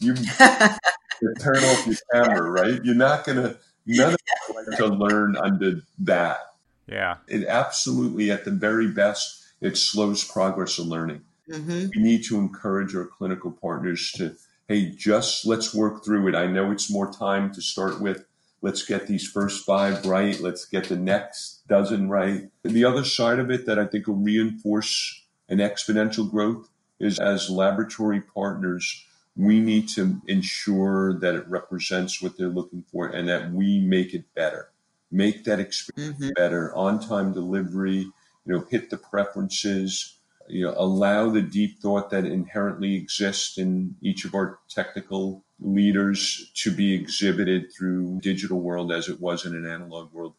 you turn off your camera, right? You're not going to, none of us like to learn under that. Yeah. It absolutely, at the very best, it slows progress of learning. Mm-hmm. We need to encourage our clinical partners to hey, just let's work through it. I know it's more time to start with. Let's get these first five right. Let's get the next dozen right. And the other side of it that I think will reinforce an exponential growth is as laboratory partners, we need to ensure that it represents what they're looking for and that we make it better. Make that experience mm-hmm. better, on time delivery, you know, hit the preferences, you know, allow the deep thought that inherently exists in each of our technical leaders to be exhibited through digital world as it was in an analog world.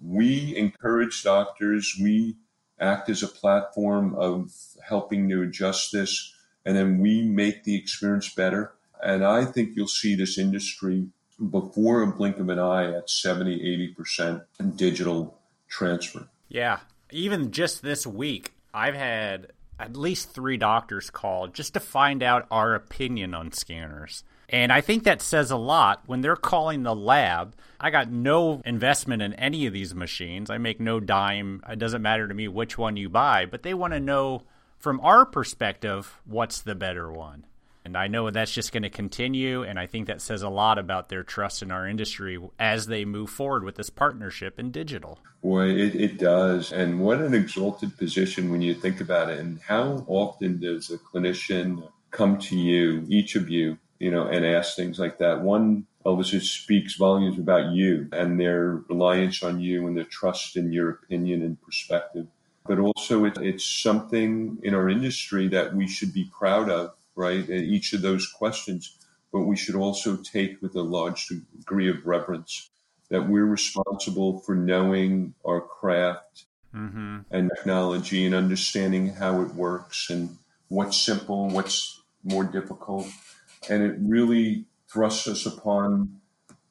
We encourage doctors, we act as a platform of helping to adjust this, and then we make the experience better. And I think you'll see this industry before a blink of an eye at 70, 80% digital transfer. Yeah. Even just this week, I've had at least three doctors called just to find out our opinion on scanners. And I think that says a lot when they're calling the lab. I got no investment in any of these machines. I make no dime. It doesn't matter to me which one you buy, but they want to know from our perspective what's the better one. And I know that's just going to continue. And I think that says a lot about their trust in our industry as they move forward with this partnership in digital. Boy, it, it does. And what an exalted position when you think about it. And how often does a clinician come to you, each of you, you know, and ask things like that. One, it speaks volumes about you and their reliance on you and their trust in your opinion and perspective. But also, it, it's something in our industry that we should be proud of, right? Each of those questions, but we should also take with a large degree of reverence that we're responsible for knowing our craft mm-hmm. and technology and understanding how it works and what's simple, what's more difficult and it really thrusts us upon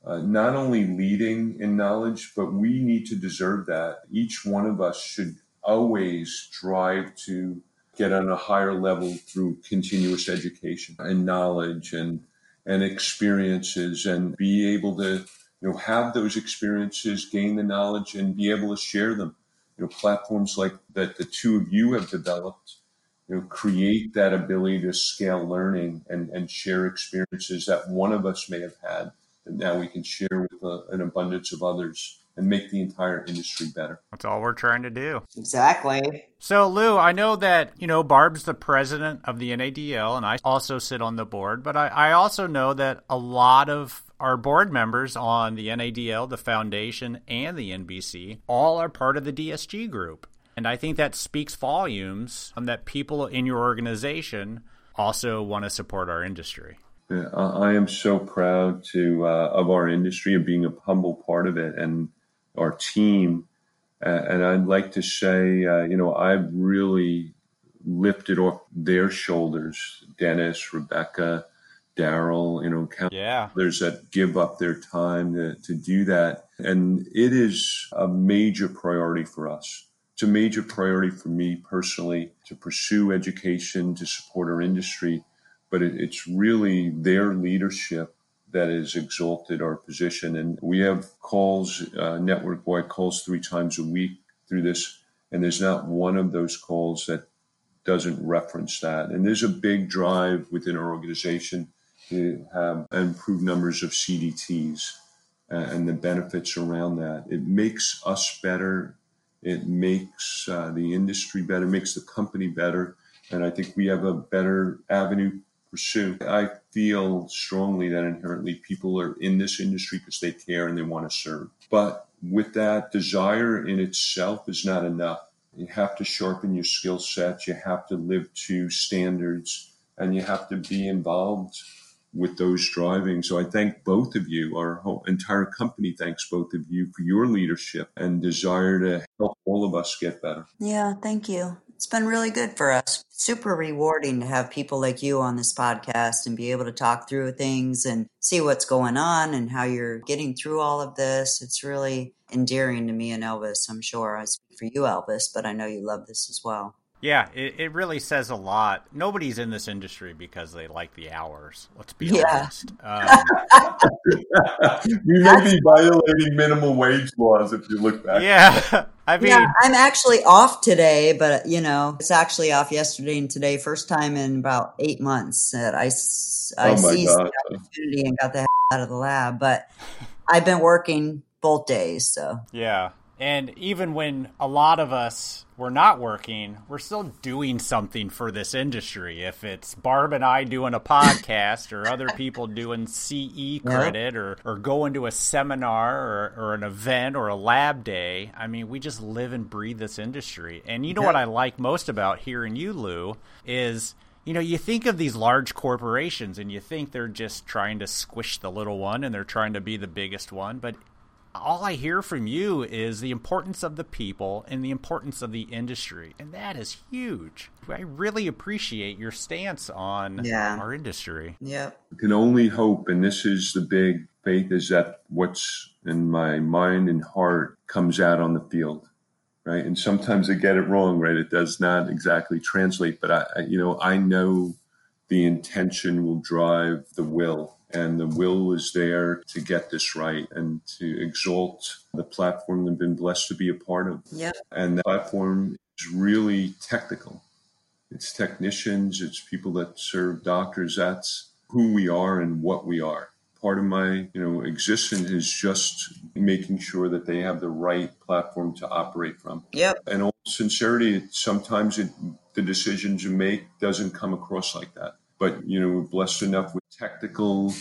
uh, not only leading in knowledge, but we need to deserve that. Each one of us should always strive to get on a higher level through continuous education and knowledge and and experiences and be able to you know have those experiences gain the knowledge and be able to share them. You know platforms like that the two of you have developed you know, create that ability to scale learning and, and share experiences that one of us may have had that now we can share with a, uh, an abundance of others and make the entire industry better. That's all we're trying to do. Exactly. So, Lou, I know that, you know, Barb's the president of the NADL, and I also sit on the board, but I, I also know that a lot of our board members on the NADL, the foundation, and the NBC all are part of the DSG group. And I think that speaks volumes on that people in your organization also want to support our industry. Yeah, I am so proud to uh, of our industry and being a humble part of it and our team. Uh, and I'd like to say, uh, you know, I've really lifted off their shoulders. Dennis, Rebecca, Daryl, you know, yeah. there's that give up their time to, to do that. And it is a major priority for us it's a major priority for me personally to pursue education to support our industry, but it, it's really their leadership that has exalted our position. And we have calls, uh, network wide calls three times a week through this, and there's not one of those calls that doesn't reference that. And there's a big drive within our organization to have improved numbers of CDTs uh, and the benefits around that. It makes us better it makes uh, the industry better, makes the company better, and I think we have a better avenue pursue. I feel strongly that inherently people are in this industry because they care and they want to serve. But with that, desire in itself is not enough. You have to sharpen your skill sets. You have to live to standards, and you have to be involved with those driving. So I thank both of you. Our whole entire company thanks both of you for your leadership and desire to help all of us get better. Yeah, thank you. It's been really good for us. Super rewarding to have people like you on this podcast and be able to talk through things and see what's going on and how you're getting through all of this. It's really endearing to me and Elvis. I'm sure I speak for you, Elvis, but I know you love this as well. Yeah, it, it really says a lot. Nobody's in this industry because they like the hours. Let's be yeah. honest. Um, we may be violating minimum wage laws if you look back. Yeah. I mean, yeah, I'm actually off today, but you know, it's actually off yesterday and today. First time in about eight months that I, I Oh seized God. the opportunity and got the heck out of the lab. But I've been working both days, so Yeah. And even when a lot of us were not working, we're still doing something for this industry. If it's Barb and I doing a podcast or other people doing CE credit or, or going to a seminar or, or an event or a lab day, I mean, we just live and breathe this industry. And you know what I like most about hearing you, Lou, is you know, you think of these large corporations and you think they're just trying to squish the little one and they're trying to be the biggest one, but all I hear from you is the importance of the people and the importance of the industry, and that is huge. I really appreciate your stance on Yeah. our industry. yep. can only hope, and this is the big faith, is that what's in my mind and heart comes out on the field, right? And sometimes I get it wrong, right? It does not exactly translate, but I, I you know, I know the intention will drive the will, and the will is there to get this right and to exalt the platform that I've been blessed to be a part of. And the platform is really technical. It's technicians, it's people that serve doctors. That's who we are and what we are. Part of my, you know, existence is just making sure that they have the right platform to operate from. Yep. And all sincerity, sometimes it, the decisions you make doesn't come across like that. But you know, we're blessed enough with technical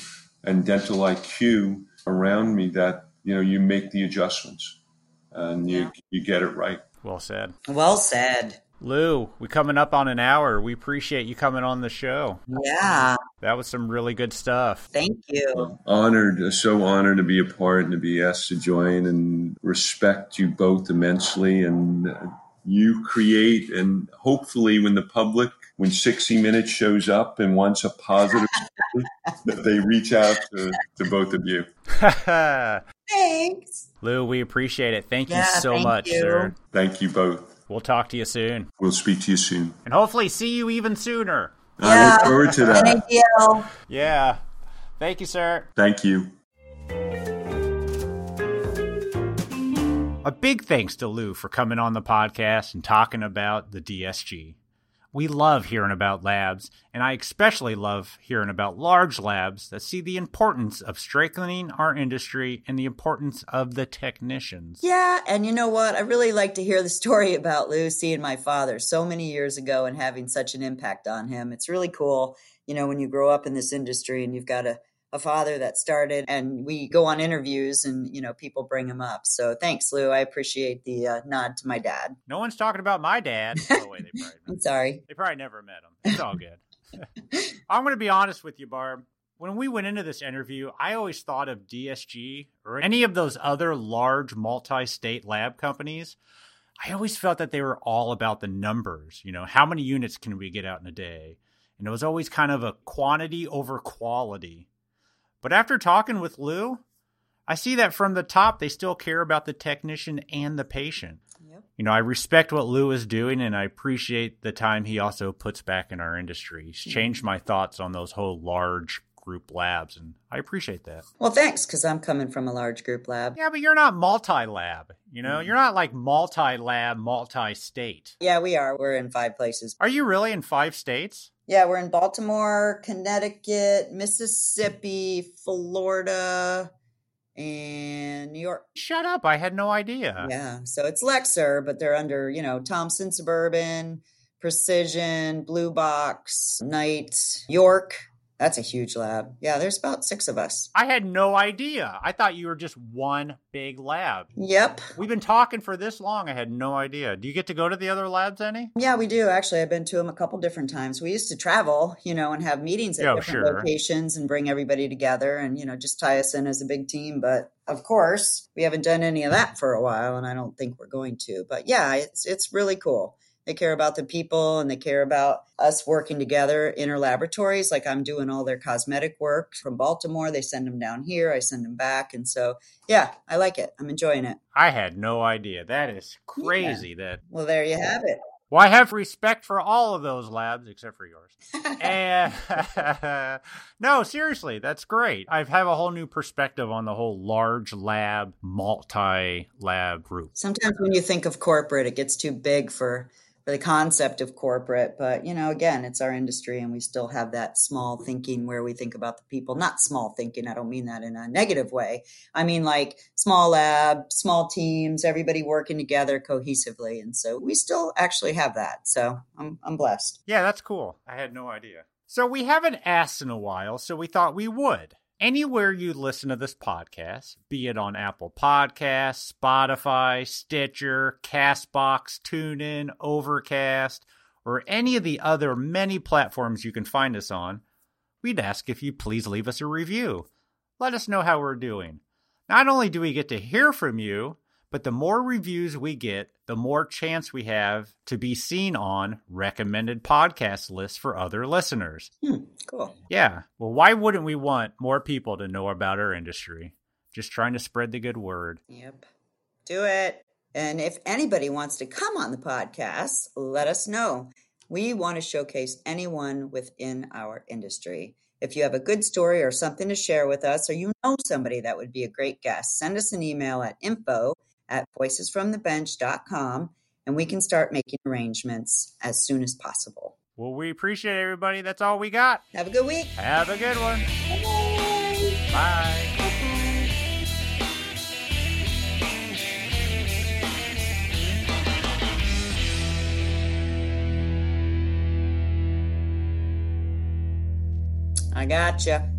and dental IQ around me that you know you make the adjustments and you Yeah. you get it right. Well said. Well said. Lou, we coming up on an hour. We appreciate you coming on the show. Yeah. That was some really good stuff. Thank you. Honored, so honored to be a part and to be asked to join, and respect you both immensely. And uh, you create, and hopefully, when the public, when 60 Minutes shows up and wants a positive, story, that they reach out to, to both of you. Thanks. Lou, we appreciate it. Thank you Yeah, so thank much, you. sir. Thank you both. We'll talk to you soon. We'll speak to you soon. And hopefully see you even sooner. I look forward to that. Thank you. Yeah. Thank you, sir. Thank you. A big thanks to Lou for coming on the podcast and talking about the DSG. We love hearing about labs, and I especially love hearing about large labs that see the importance of strengthening our industry and the importance of the technicians. Yeah, and you know what? I really like to hear the story about Lucy and my father so many years ago and having such an impact on him. It's really cool, you know, when you grow up in this industry and you've got a, a father that started and we go on interviews and, you know, people bring him up. So thanks, Lou. I appreciate the uh, nod to my dad. No one's talking about my dad. Oh, wait, they probably, I'm sorry. they probably never met him. It's all good. I'm going to be honest with you, Barb. When we went into this interview, I always thought of DSG or any of those other large multi state lab companies. I always felt that they were all about the numbers. You know, how many units can we get out in a day? And it was always kind of a quantity over quality. But after talking with Lou, I see that from the top, they still care about the technician and the patient. Yep. You know, I respect what Lou is doing and I appreciate the time he also puts back in our industry. He's mm-hmm. changed my thoughts on those whole large group labs, and I appreciate that. Well, thanks, because I'm coming from a large group lab. Yeah, but you're not multi lab. You know, mm-hmm. you're not like multi lab, multi state. Yeah, we are. We're in five places. Are you really in five states? Yeah, we're in Baltimore, Connecticut, Mississippi, Florida, and New York. Shut up. I had no idea. Yeah, so it's Lexer, but they're under, you know, Thompson Suburban, Precision, Blue Box, Knight, York. That's a huge lab. Yeah, there's about six of us. I had no idea. I thought you were just one big lab. Yep. We've been talking for this long. I had no idea. Do you get to go to the other labs any? Yeah, we do. Actually, I've been to them a couple different times. We used to travel, you know, and have meetings at Oh, different sure. locations and bring everybody together and, you know, just tie us in as a big team. But of course, we haven't done any of that for a while, and I don't think we're going to. But yeah, it's it's really cool. They care about the people and they care about us working together in our laboratories. Like I'm doing all their cosmetic work from Baltimore. They send them down here. I send them back. And so, yeah, I like it. I'm enjoying it. I had no idea. That is crazy that Well, there you have it. Well, I have respect for all of those labs except for yours. and no, seriously, that's great. I have a whole new perspective on the whole large lab, multi lab group. Sometimes when you think of corporate, it gets too big for the concept of corporate. But, you know, again, it's our industry and we still have that small thinking where we think about the people, not small thinking. I don't mean that in a negative way. I mean like small lab, small teams, everybody working together cohesively. And so we still actually have that. So I'm, I'm blessed. Yeah, that's cool. I had no idea. So we haven't asked in a while, so we thought we would anywhere you listen to this podcast, be it on Apple Podcasts, Spotify, Stitcher, Castbox, TuneIn, Overcast, or any of the other many platforms you can find us on, we'd ask if you please leave us a review. Let us know how we're doing. Not only do we get to hear from you, but the more reviews we get, the more chance we have to be seen on recommended podcast lists for other listeners. Hmm, cool. Yeah. Well, why wouldn't we want more people to know about our industry? Just trying to spread the good word. Yep. Do it. And if anybody wants to come on the podcast, let us know. We want to showcase anyone within our industry. If you have a good story or something to share with us, or you know somebody that would be a great guest, send us an email at info at voicesfromthebench.com and we can start making arrangements as soon as possible. Well, we appreciate everybody. That's all we got. Have a good week. Have a good one. Bye. Bye. I gotcha.